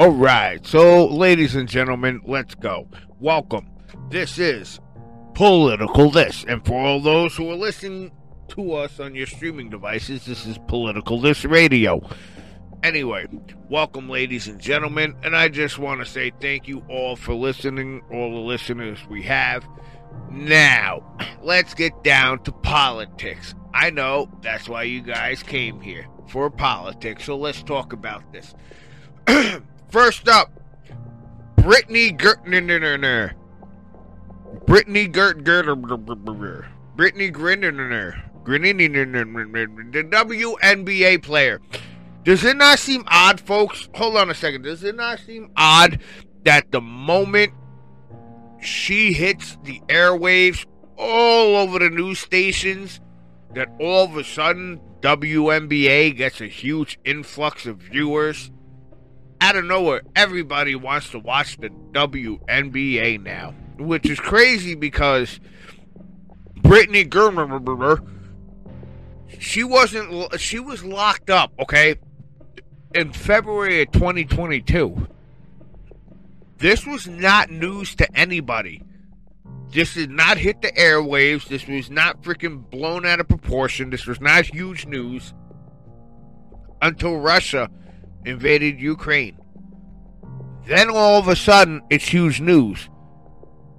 All right, so ladies and gentlemen, let's go. Welcome. This is Political This, and for all those who are listening to us on your streaming devices, this is Political This Radio. Anyway, welcome, ladies and gentlemen, and I just want to say thank you all for listening, all the listeners we have. Now, let's get down to politics. I know that's why you guys came here for politics, so let's talk about this. First up, Brittany Gertner. Brittany Gert. Brittany Griner. The WNBA player. Does it not seem odd, folks? Hold on a second. Does it not seem odd that the moment she hits the airwaves all over the news stations, that all of a sudden WNBA gets a huge influx of viewers? Out of nowhere, everybody wants to watch the WNBA now, which is crazy because Brittany Germer, she wasn't, she was locked up, okay? in February of 2022. This was not news to anybody. This did not hit the airwaves. This was not freaking blown out of proportion. This was not huge news until Russia invaded Ukraine. Then all of a sudden, it's huge news.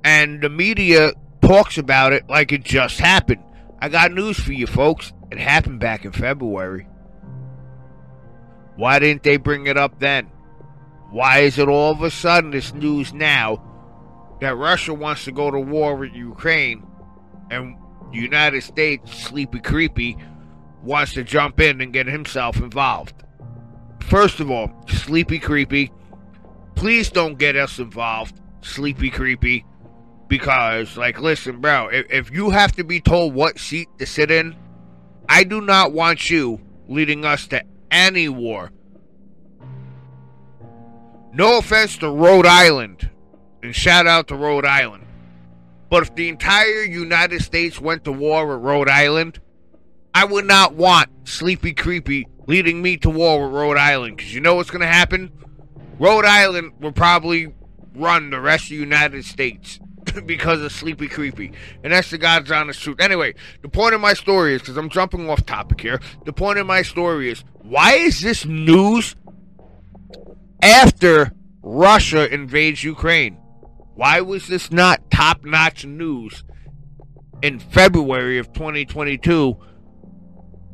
And the media talks about it like it just happened. I got news for you, folks. It happened back in February. Why didn't they bring it up then? Why is it all of a sudden this news now that Russia wants to go to war with Ukraine and the United States, sleepy creepy, wants to jump in and get himself involved? First of all, sleepy creepy, please don't get us involved, sleepy creepy, because, like, listen, bro, if, if you have to be told what seat to sit in, I do not want you leading us to any war. No offense to Rhode Island, and shout out to Rhode Island. But if the entire United States went to war with Rhode Island, I would not want Sleepy Creepy leading me to war with Rhode Island. Because you know what's going to happen? Rhode Island will probably run the rest of the United States because of Sleepy Creepy. And that's the God's honest truth. Anyway, the point of my story is because I'm jumping off topic here. The point of my story is why is this news after Russia invades Ukraine? Why was this not top notch news in February of 2022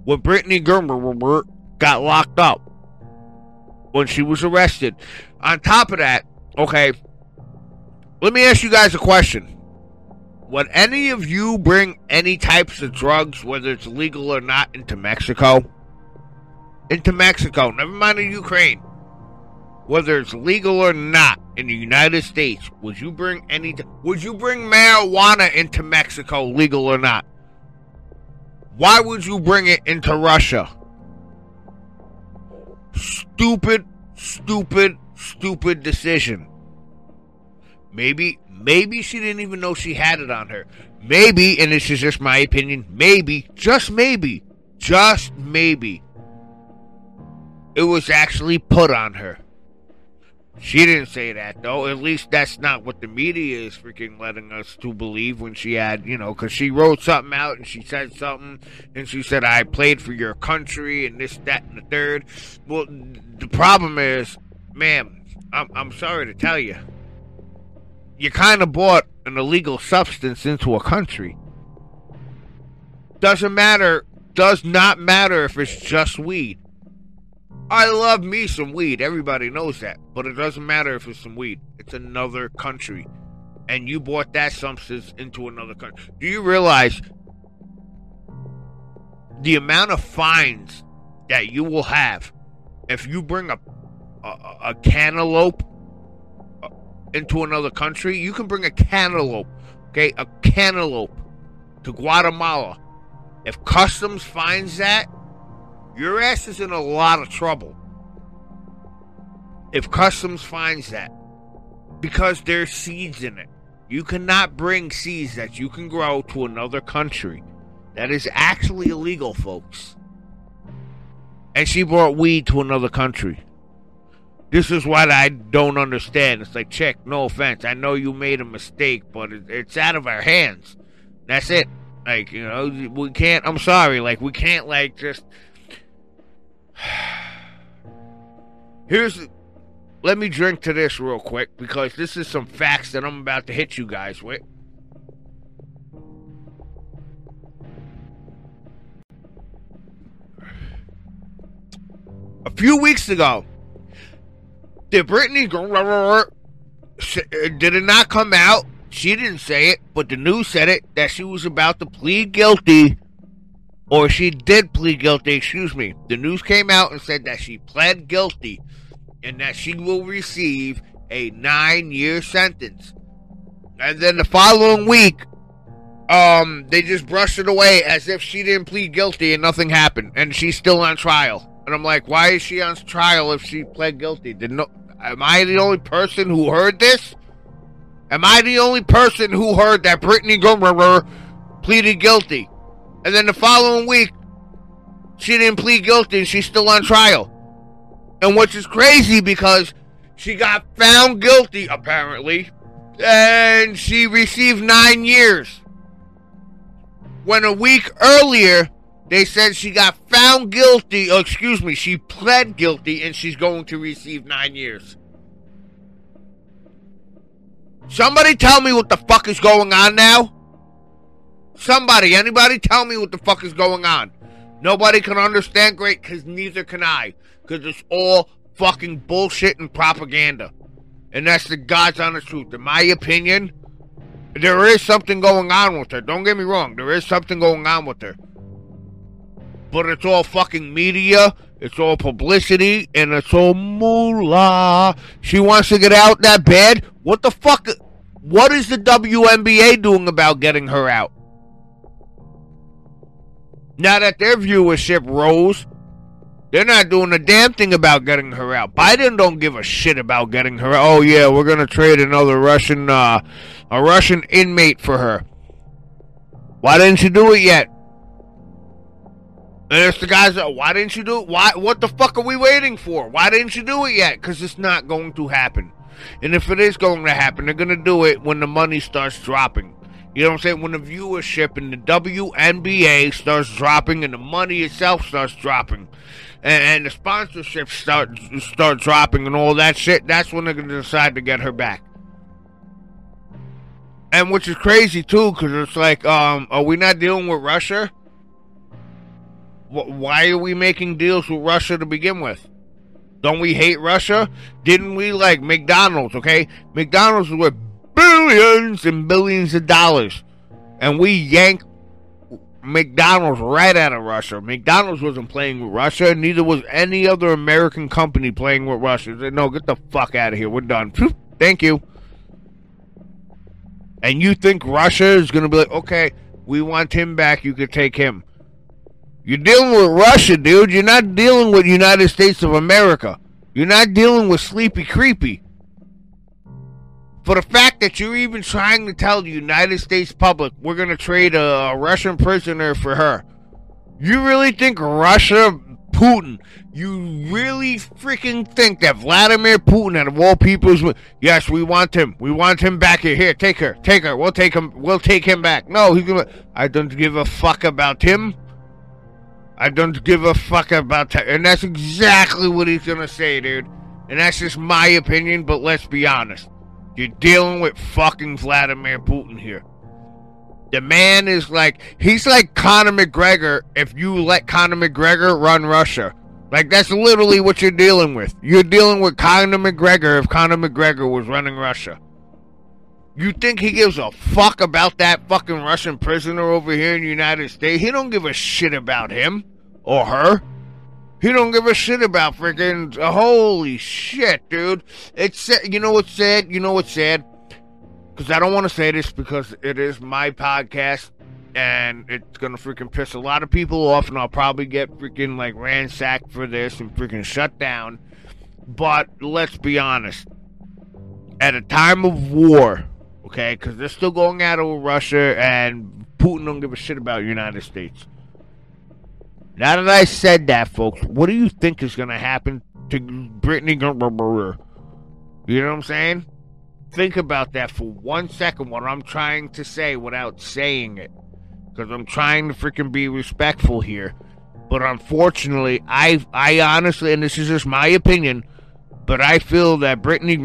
when Brittany Germer got locked up when she was arrested? On top of that, okay, let me ask you guys a question. Would any of you bring any types of drugs, whether it's legal or not, into Mexico? Into Mexico, never mind the Ukraine. Whether it's legal or not in the United States, would you bring any? Would you bring marijuana into Mexico, legal or not? Why would you bring it into Russia? Stupid, stupid, stupid decision. Maybe, maybe she didn't even know she had it on her. Maybe, and this is just my opinion, maybe, just maybe, just maybe, it was actually put on her. She didn't say that though. At least that's not what the media is freaking letting us to believe when she had, you know, because she wrote something out and she said something and she said, I played for your country and this, that, and the third. Well, the problem is, ma'am, I'm, I'm sorry to tell you, you kind of bought an illegal substance into a country. Doesn't matter, does not matter if it's just weed. I love me some weed. Everybody knows that. But it doesn't matter if it's some weed. It's another country. And you bought that substance into another country. Do you realize the amount of fines that you will have if you bring a a, a cantaloupe uh, into another country? You can bring a cantaloupe, okay, a cantaloupe to Guatemala. If customs finds that, your ass is in a lot of trouble. If customs finds that, because there's seeds in it. You cannot bring seeds that you can grow to another country. That is actually illegal, folks. And she brought weed to another country. This is what I don't understand. It's like, check, no offense. I know you made a mistake, but it's out of our hands. That's it. Like, you know, we can't, I'm sorry. Like, we can't, like, just. Here's. Let me drink to this real quick because this is some facts that I'm about to hit you guys with. A few weeks ago, did Brittany uh, did it not come out? She didn't say it, but the news said it that she was about to plead guilty, or she did plead guilty. Excuse me. The news came out and said that she pled guilty, and that she will receive a nine-year sentence. And then the following week, um, they just brushed it away as if she didn't plead guilty and nothing happened, and she's still on trial. And I'm like, why is she on trial if she pled guilty? Did no? Am I the only person who heard this? Am I the only person who heard that Brittany Gummerer pleaded guilty? And then the following week, she didn't plead guilty and she's still on trial. And which is crazy because she got found guilty, apparently, and she received nine years. When a week earlier, they said she got found guilty, oh, excuse me, she pled guilty and she's going to receive nine years. Somebody tell me what the fuck is going on now? Somebody, anybody tell me what the fuck is going on? Nobody can understand great because neither can I. Because it's all fucking bullshit and propaganda. And that's the God's honest truth. In my opinion, there is something going on with her. Don't get me wrong, there is something going on with her but it's all fucking media, it's all publicity, and it's all moolah. She wants to get out that bad. What the fuck? What is the WNBA doing about getting her out? Now that their viewership rose, they're not doing a damn thing about getting her out. Biden don't give a shit about getting her. Out. Oh yeah, we're gonna trade another Russian, uh, a Russian inmate for her. Why didn't you do it yet? And it's the guys that, why didn't you do it? Why, what the fuck are we waiting for? Why didn't you do it yet? Because it's not going to happen. And if it is going to happen, they're going to do it when the money starts dropping. You know what I'm saying? When the viewership in the WNBA starts dropping and the money itself starts dropping. And, and the sponsorships start, start dropping and all that shit, that's when they're to decide to get her back. And which is crazy too, because it's like, um, are we not dealing with Russia? why are we making deals with Russia to begin with? Don't we hate Russia? Didn't we like McDonald's? Okay, McDonald's was worth billions and billions of dollars, and we yank McDonald's right out of Russia. McDonald's wasn't playing with Russia, neither was any other American company playing with Russia. Said, no, get the fuck out of here. We're done. Thank you. And you think Russia is going to be like, okay, we want him back. You could take him. You're dealing with Russia, dude. You're not dealing with United States of America. You're not dealing with Sleepy Creepy. For the fact that you're even trying to tell the United States public we're going to trade a, a Russian prisoner for her. You really think Russia, Putin, you really freaking think that Vladimir Putin, out of all people's, yes, we want him. We want him back here. Here, take her, take her. We'll take him. We'll take him back. No, he's gonna. I don't give a fuck about him. I don't give a fuck about that. And that's exactly what he's gonna say, dude. And that's just my opinion, but let's be honest. You're dealing with fucking Vladimir Putin here. The man is like, he's like Conor McGregor if you let Conor McGregor run Russia. Like, that's literally what you're dealing with. You're dealing with Conor McGregor if Conor McGregor was running Russia. You think he gives a fuck about that fucking Russian prisoner over here in the United States? He don't give a shit about him or her. He don't give a shit about freaking. Uh, holy shit, dude! It's you know what's sad. You know what's sad? Because I don't want to say this because it is my podcast and it's gonna freaking piss a lot of people off, and I'll probably get freaking like ransacked for this and freaking shut down. But let's be honest. At a time of war, okay? Because they're still going at it Russia, and Putin don't give a shit about United States. Now that I said that, folks, what do you think is going to happen to Brittany. You know what I'm saying? Think about that for one second, what I'm trying to say without saying it. Because I'm trying to freaking be respectful here. But unfortunately, I I honestly, and this is just my opinion, but I feel that Brittany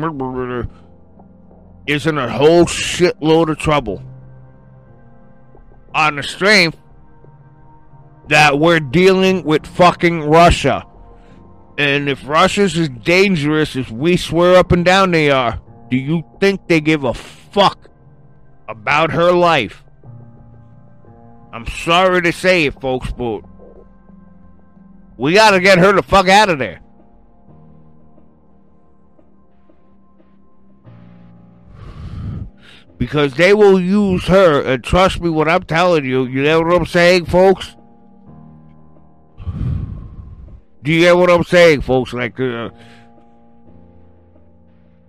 is in a whole shitload of trouble. On the strength that we're dealing with fucking Russia. And if Russia's as dangerous as we swear up and down they are, do you think they give a fuck about her life? I'm sorry to say it, folks, but we gotta get her the fuck out of there. Because they will use her, and trust me what I'm telling you, you know what I'm saying, folks? Do you get what I'm saying, folks? Like, uh,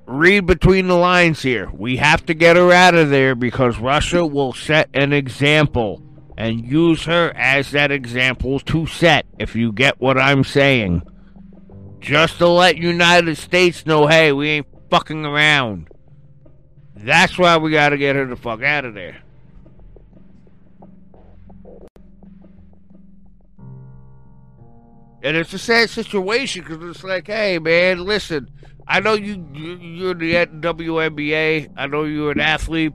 read between the lines here. We have to get her out of there because Russia will set an example and use her as that example to set, if you get what I'm saying. Just to let United States know, hey, we ain't fucking around. That's why we gotta get her the fuck out of there. And it's a sad situation because it's like, hey, man, listen, I know you, you are the WNBA. I know you're an athlete,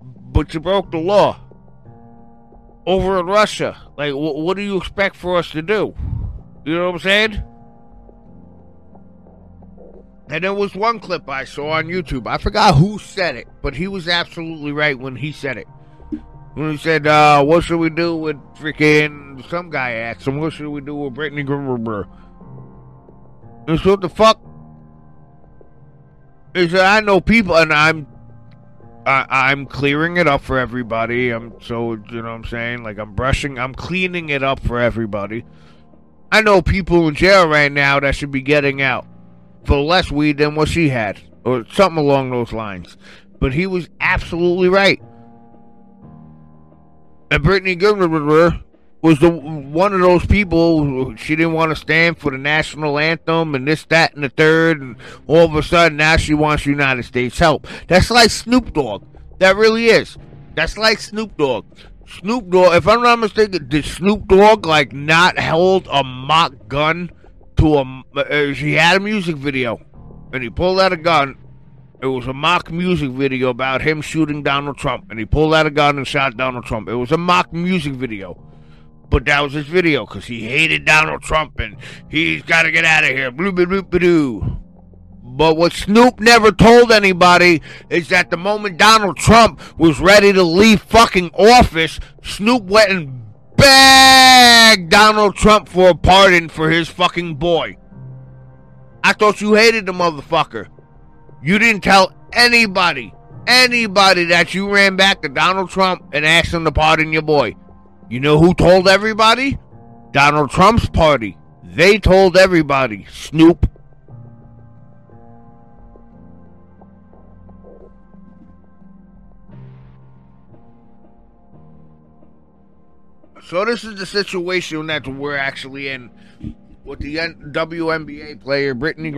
but you broke the law over in Russia. Like, wh- what do you expect for us to do? You know what I'm saying? And there was one clip I saw on YouTube. I forgot who said it, but he was absolutely right when he said it. When he said, uh, what should we do with freaking some guy asked him, what should we do with Brittany Gerber? And so what the fuck? He said, I know people and I'm I, I'm clearing it up for everybody. I'm so you know what I'm saying? Like I'm brushing I'm cleaning it up for everybody. I know people in jail right now that should be getting out for less weed than what she had. Or something along those lines. But he was absolutely right. And Brittany Gerber was the one of those people she didn't want to stand for the national anthem and this, that, and the third, and all of a sudden now she wants United States help. That's like Snoop Dogg. That really is. That's like Snoop Dogg. Snoop Dogg, if I'm not mistaken, did Snoop Dogg like not hold a mock gun to a? Uh, had a music video, and he pulled out a gun. It was a mock music video about him shooting Donald Trump, and he pulled out a gun and shot Donald Trump. It was a mock music video. But that was his video because he hated Donald Trump and he's got to get out of here. Blue, blue, blue. But what Snoop never told anybody is that the moment Donald Trump was ready to leave fucking office, Snoop went and begged Donald Trump for a pardon for his fucking boy. I thought you hated the motherfucker. You didn't tell anybody, anybody that you ran back to Donald Trump and asked him to pardon your boy. You know who told everybody? Donald Trump's party. They told everybody. Snoop. So this is the situation that we're actually in with the WNBA player Brittany.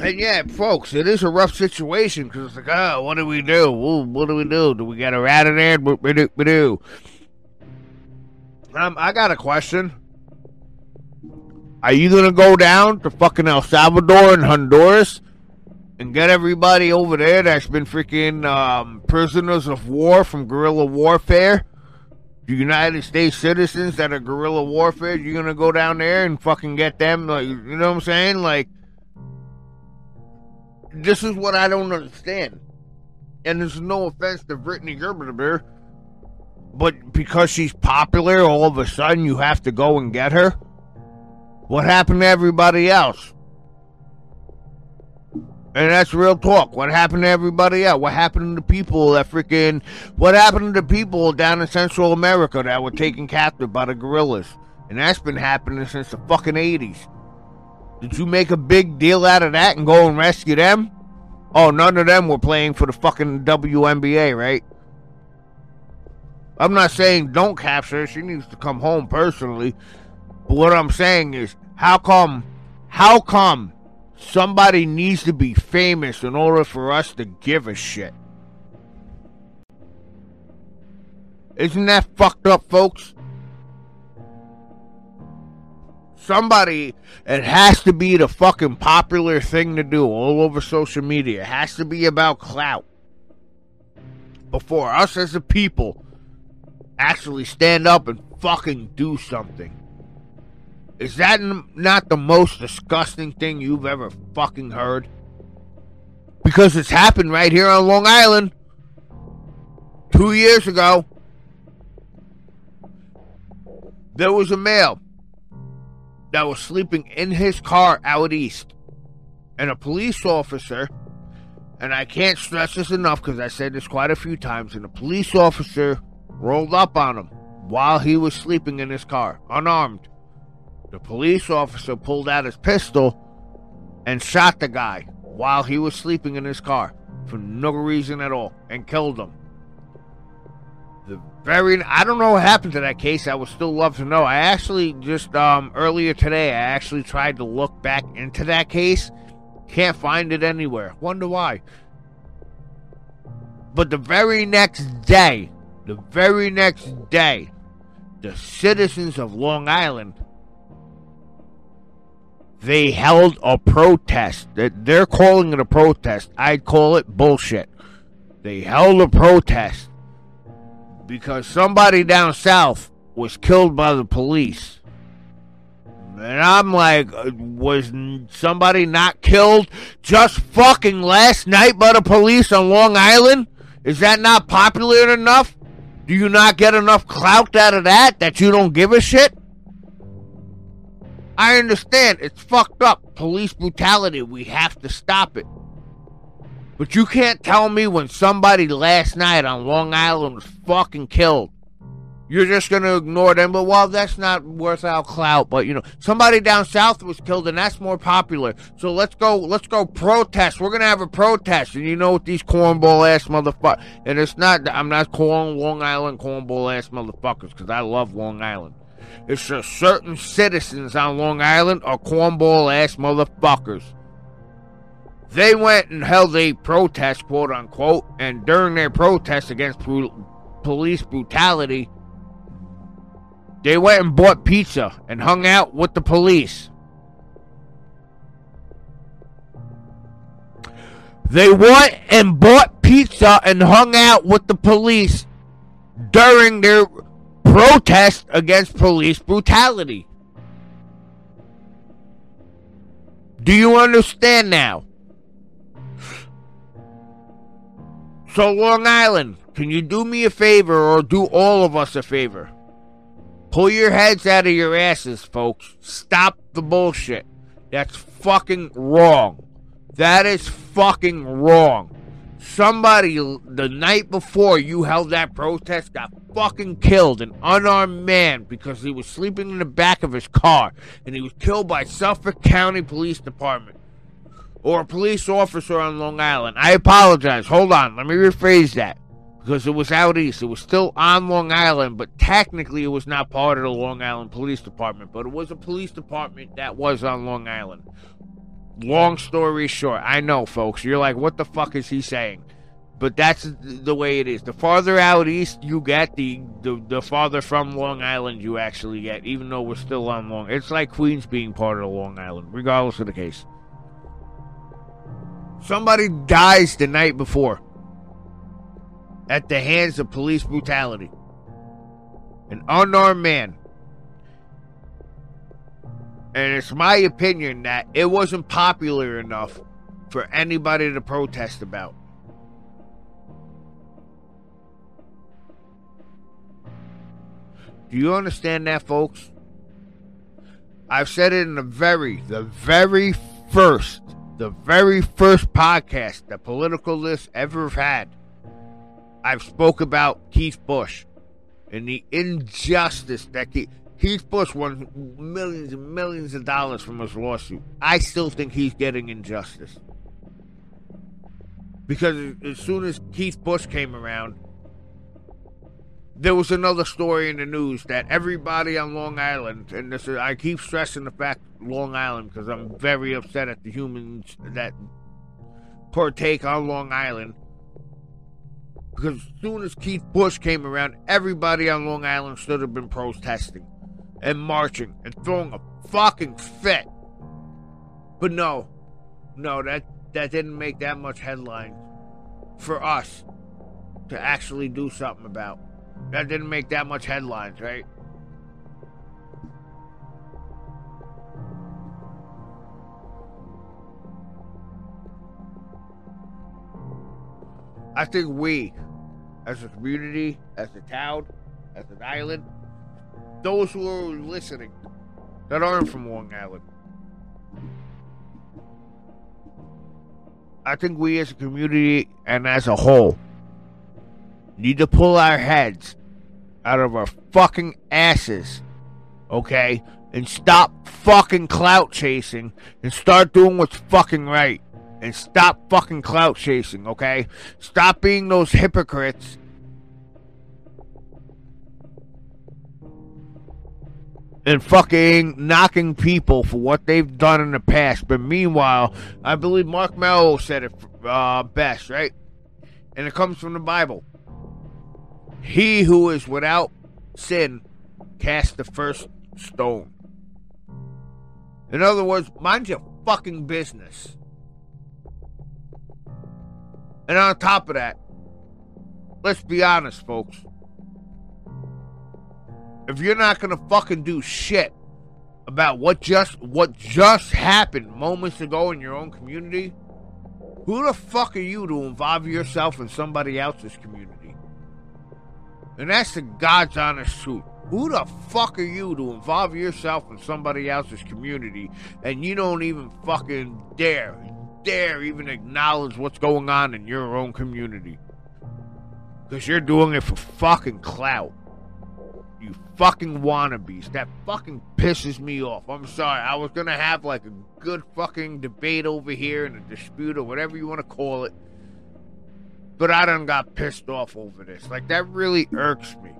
And yeah, folks, it is a rough situation because it's like, oh, what do we do? What do we do? Do we get her out of there? What do? We do. Um, I got a question. Are you gonna go down to fucking El Salvador and Honduras and get everybody over there that's been freaking um, prisoners of war from guerrilla warfare? The United States citizens that are guerrilla warfare, you're gonna go down there and fucking get them, like, you know what I'm saying? Like, this is what I don't understand. And there's no offense to Brittany Gerber, but because she's popular, all of a sudden you have to go and get her? What happened to everybody else? And that's real talk. What happened to everybody else? What happened to the people that freaking. What happened to the people down in Central America that were taken captive by the guerrillas? And that's been happening since the fucking 80s. Did you make a big deal out of that and go and rescue them? Oh, none of them were playing for the fucking WNBA, right? I'm not saying don't capture her. She needs to come home personally. But what I'm saying is, how come, how come somebody needs to be famous in order for us to give a shit? Isn't that fucked up, folks? Somebody, it has to be the fucking popular thing to do all over social media. It has to be about clout. Before us as a people actually stand up and fucking do something. Is that not the most disgusting thing you've ever fucking heard? Because it's happened right here on Long Island two years ago. There was a male that was sleeping in his car out east. And a police officer, and I can't stress this enough because I said this quite a few times, and a police officer rolled up on him while he was sleeping in his car, unarmed. The police officer pulled out his pistol and shot the guy while he was sleeping in his car for no reason at all and killed him. Very I don't know what happened to that case. I would still love to know. I actually just um earlier today I actually tried to look back into that case. Can't find it anywhere. Wonder why. But the very next day, the very next day, the citizens of Long Island they held a protest. They're calling it a protest. I'd call it bullshit. They held a protest because somebody down south was killed by the police. And I'm like, uh, was somebody not killed just fucking last night by the police on Long Island? Is that not popular enough? Do you not get enough clout out of that that you don't give a shit? I understand it's fucked up. Police brutality. We have to stop it. But you can't tell me when somebody last night on Long Island was fucking killed. You're just gonna ignore them, but well, that's not worth our clout. But you know, somebody down south was killed, and that's more popular. So let's go, let's go protest. We're gonna have a protest, and you know what these cornball ass motherfuckers. And it's not, I'm not calling Long Island cornball ass motherfuckers because I love Long Island. It's just certain citizens on Long Island are cornball ass motherfuckers. They went and held a protest, quote unquote, and during their protest against police brutality, they went and bought pizza and hung out with the police. They went and bought pizza and hung out with the police during their protest against police brutality. Do you understand now? So, Long Island, can you do me a favor or do all of us a favor? Pull your heads out of your asses, folks. Stop the bullshit. That's fucking wrong. That is fucking wrong. Somebody the night before you held that protest got fucking killed, an unarmed man, because he was sleeping in the back of his car, and he was killed by Suffolk County Police Department or a police officer on Long Island. I apologize. Hold on. Let me rephrase that. Because it was out east. It was still on Long Island, but technically it was not part of the Long Island Police Department. But it was a police department that was on Long Island. Long story short, I know, folks. You're like, what the fuck is he saying? But that's the way it is. The farther out east you get, the, the the farther from Long Island you actually get, even though we're still on Long. It's like Queens being part of Long Island, regardless of the case. Somebody dies the night before at the hands of police brutality. An unarmed man. And it's my opinion that it wasn't popular enough for anybody to protest about. Do you understand that, folks? I've said it in the very, the very first the very first podcast that Political List ever had, I've spoke about Keith Bush and the injustice that Keith, Keith Bush won millions and millions of dollars from his lawsuit. I still think he's getting injustice. Because as soon as Keith Bush came around, there was another story in the news that everybody on Long Island, and this is, I keep stressing the fact Long Island because I'm very upset at the humans that partake on Long Island. Because as soon as Keith Bush came around, everybody on Long Island should have been protesting and marching and throwing a fucking fit. But no, no, that that didn't make that much headlines for us to actually do something about. That didn't make that much headlines, right? I think we, as a community, as a town, as an island, those who are listening that aren't from Long Island, I think we as a community and as a whole need to pull our heads out of our fucking asses, okay? And stop fucking clout chasing and start doing what's fucking right. And stop fucking clout chasing, okay? Stop being those hypocrites. And fucking knocking people for what they've done in the past. But meanwhile, I believe Mark Mello said it uh, best, right? And it comes from the Bible. He who is without sin cast the first stone. In other words, mind your fucking business. And on top of that, let's be honest, folks. If you're not gonna fucking do shit about what just what just happened moments ago in your own community, who the fuck are you to involve yourself in somebody else's community? And that's the God's honest truth. Who the fuck are you to involve yourself in somebody else's community and you don't even fucking dare, dare even acknowledge what's going on in your own community? Because you're doing it for fucking clout. You fucking wannabes. That fucking pisses me off. I'm sorry. I was gonna have like a good fucking debate over here and a dispute or whatever you want to call it. But I done got pissed off over this. Like, that really irks me.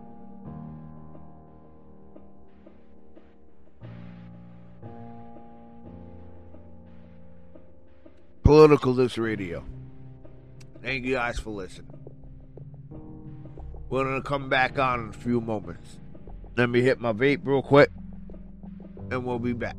Political This Radio. Thank you guys for listening. We're to come back on in a few moments. Let me hit my vape real quick, and we'll be back.